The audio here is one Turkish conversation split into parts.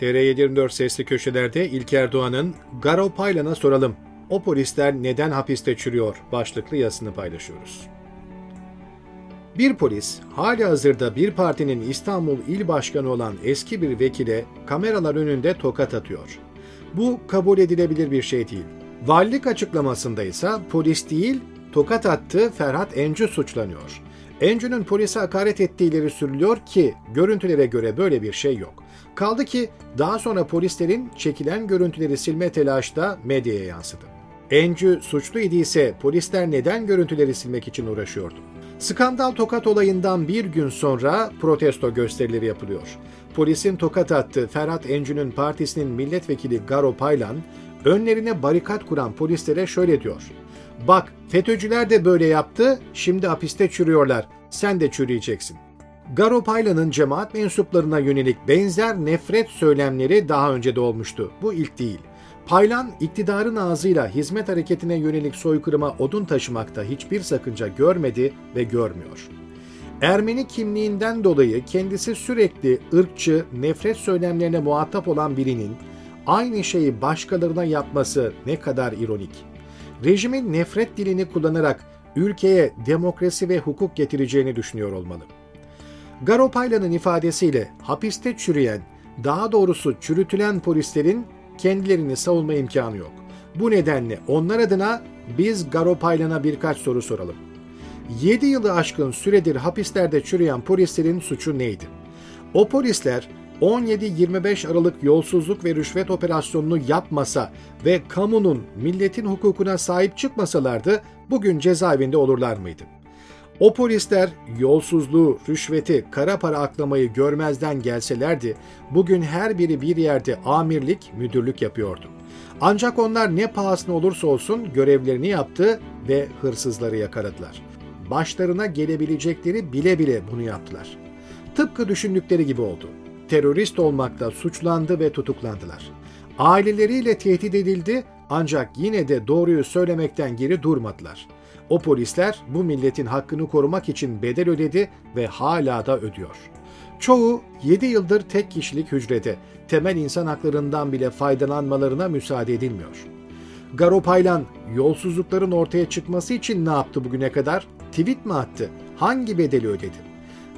TR724 sesli köşelerde İlker Doğan'ın Garo Paylan'a soralım. O polisler neden hapiste çürüyor başlıklı yazısını paylaşıyoruz. Bir polis, hali hazırda bir partinin İstanbul İl Başkanı olan eski bir vekile kameralar önünde tokat atıyor. Bu kabul edilebilir bir şey değil. Valilik açıklamasında ise polis değil, tokat attığı Ferhat Encü suçlanıyor. Encü'nün polise hakaret ettiği ileri sürülüyor ki görüntülere göre böyle bir şey yok. Kaldı ki daha sonra polislerin çekilen görüntüleri silme telaşı da medyaya yansıdı. Encü suçlu idiyse polisler neden görüntüleri silmek için uğraşıyordu? Skandal tokat olayından bir gün sonra protesto gösterileri yapılıyor. Polisin tokat attığı Ferhat Encü'nün partisinin milletvekili Garo Paylan, önlerine barikat kuran polislere şöyle diyor. Bak FETÖ'cüler de böyle yaptı, şimdi hapiste çürüyorlar. Sen de çürüyeceksin. Garo Paylan'ın cemaat mensuplarına yönelik benzer nefret söylemleri daha önce de olmuştu. Bu ilk değil. Paylan, iktidarın ağzıyla hizmet hareketine yönelik soykırıma odun taşımakta hiçbir sakınca görmedi ve görmüyor. Ermeni kimliğinden dolayı kendisi sürekli ırkçı, nefret söylemlerine muhatap olan birinin aynı şeyi başkalarına yapması ne kadar ironik. Rejimin nefret dilini kullanarak ülkeye demokrasi ve hukuk getireceğini düşünüyor olmalı. Garo Paylan'ın ifadesiyle hapiste çürüyen, daha doğrusu çürütülen polislerin kendilerini savunma imkanı yok. Bu nedenle onlar adına biz Garo Paylan'a birkaç soru soralım. 7 yılı aşkın süredir hapislerde çürüyen polislerin suçu neydi? O polisler 17-25 Aralık yolsuzluk ve rüşvet operasyonunu yapmasa ve kamunun, milletin hukukuna sahip çıkmasalardı bugün cezaevinde olurlar mıydı? O polisler yolsuzluğu, rüşveti, kara para aklamayı görmezden gelselerdi, bugün her biri bir yerde amirlik, müdürlük yapıyordu. Ancak onlar ne pahasına olursa olsun görevlerini yaptı ve hırsızları yakaladılar. Başlarına gelebilecekleri bile bile bunu yaptılar. Tıpkı düşündükleri gibi oldu. Terörist olmakla suçlandı ve tutuklandılar. Aileleriyle tehdit edildi ancak yine de doğruyu söylemekten geri durmadılar.'' O polisler bu milletin hakkını korumak için bedel ödedi ve hala da ödüyor. Çoğu 7 yıldır tek kişilik hücrede temel insan haklarından bile faydalanmalarına müsaade edilmiyor. Garo Paylan yolsuzlukların ortaya çıkması için ne yaptı bugüne kadar? Tweet mi attı? Hangi bedeli ödedi?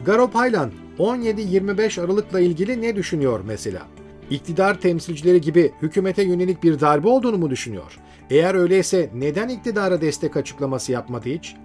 Garo Paylan 17-25 Aralık'la ilgili ne düşünüyor mesela? İktidar temsilcileri gibi hükümete yönelik bir darbe olduğunu mu düşünüyor? Eğer öyleyse neden iktidara destek açıklaması yapmadı hiç?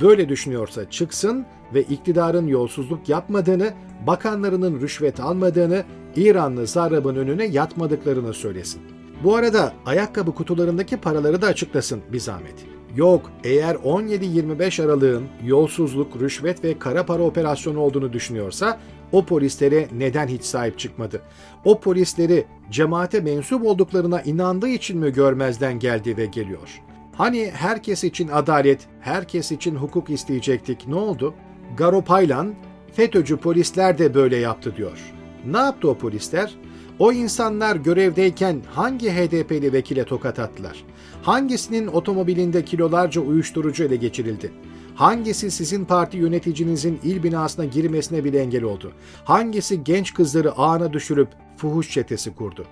Böyle düşünüyorsa çıksın ve iktidarın yolsuzluk yapmadığını, bakanlarının rüşvet almadığını, İranlı Zarrab'ın önüne yatmadıklarını söylesin. Bu arada ayakkabı kutularındaki paraları da açıklasın bir zahmet. Yok, eğer 17-25 Aralık'ın yolsuzluk, rüşvet ve kara para operasyonu olduğunu düşünüyorsa o polislere neden hiç sahip çıkmadı? O polisleri cemaate mensup olduklarına inandığı için mi görmezden geldi ve geliyor? Hani herkes için adalet, herkes için hukuk isteyecektik ne oldu? Garo Paylan, FETÖ'cü polisler de böyle yaptı diyor. Ne yaptı o polisler? O insanlar görevdeyken hangi HDP'li vekile tokat attılar? Hangisinin otomobilinde kilolarca uyuşturucu ele geçirildi? Hangisi sizin parti yöneticinizin il binasına girmesine bile engel oldu? Hangisi genç kızları ağına düşürüp fuhuş çetesi kurdu?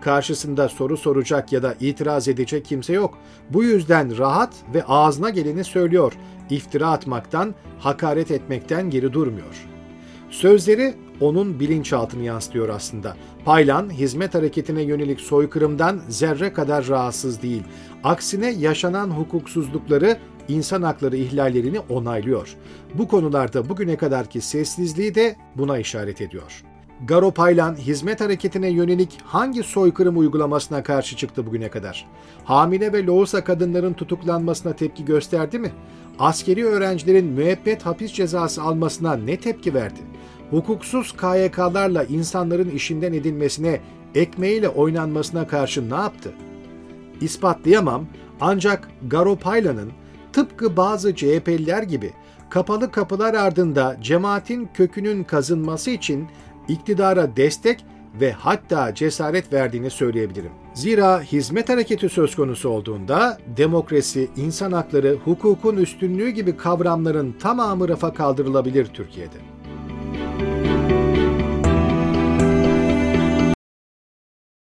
Karşısında soru soracak ya da itiraz edecek kimse yok. Bu yüzden rahat ve ağzına geleni söylüyor. İftira atmaktan, hakaret etmekten geri durmuyor. Sözleri onun bilinçaltını yansıtıyor aslında. Paylan, hizmet hareketine yönelik soykırımdan zerre kadar rahatsız değil. Aksine yaşanan hukuksuzlukları insan hakları ihlallerini onaylıyor. Bu konularda bugüne kadarki sessizliği de buna işaret ediyor. Garo Paylan hizmet hareketine yönelik hangi soykırım uygulamasına karşı çıktı bugüne kadar? Hamile ve loğusa kadınların tutuklanmasına tepki gösterdi mi? Askeri öğrencilerin müebbet hapis cezası almasına ne tepki verdi? Hukuksuz KYK'larla insanların işinden edilmesine, ekmeğiyle oynanmasına karşı ne yaptı? İspatlayamam ancak Garo Paylan'ın tıpkı bazı CHP'liler gibi kapalı kapılar ardında cemaatin kökünün kazınması için iktidara destek ve hatta cesaret verdiğini söyleyebilirim. Zira hizmet hareketi söz konusu olduğunda demokrasi, insan hakları, hukukun üstünlüğü gibi kavramların tamamı rafa kaldırılabilir Türkiye'de.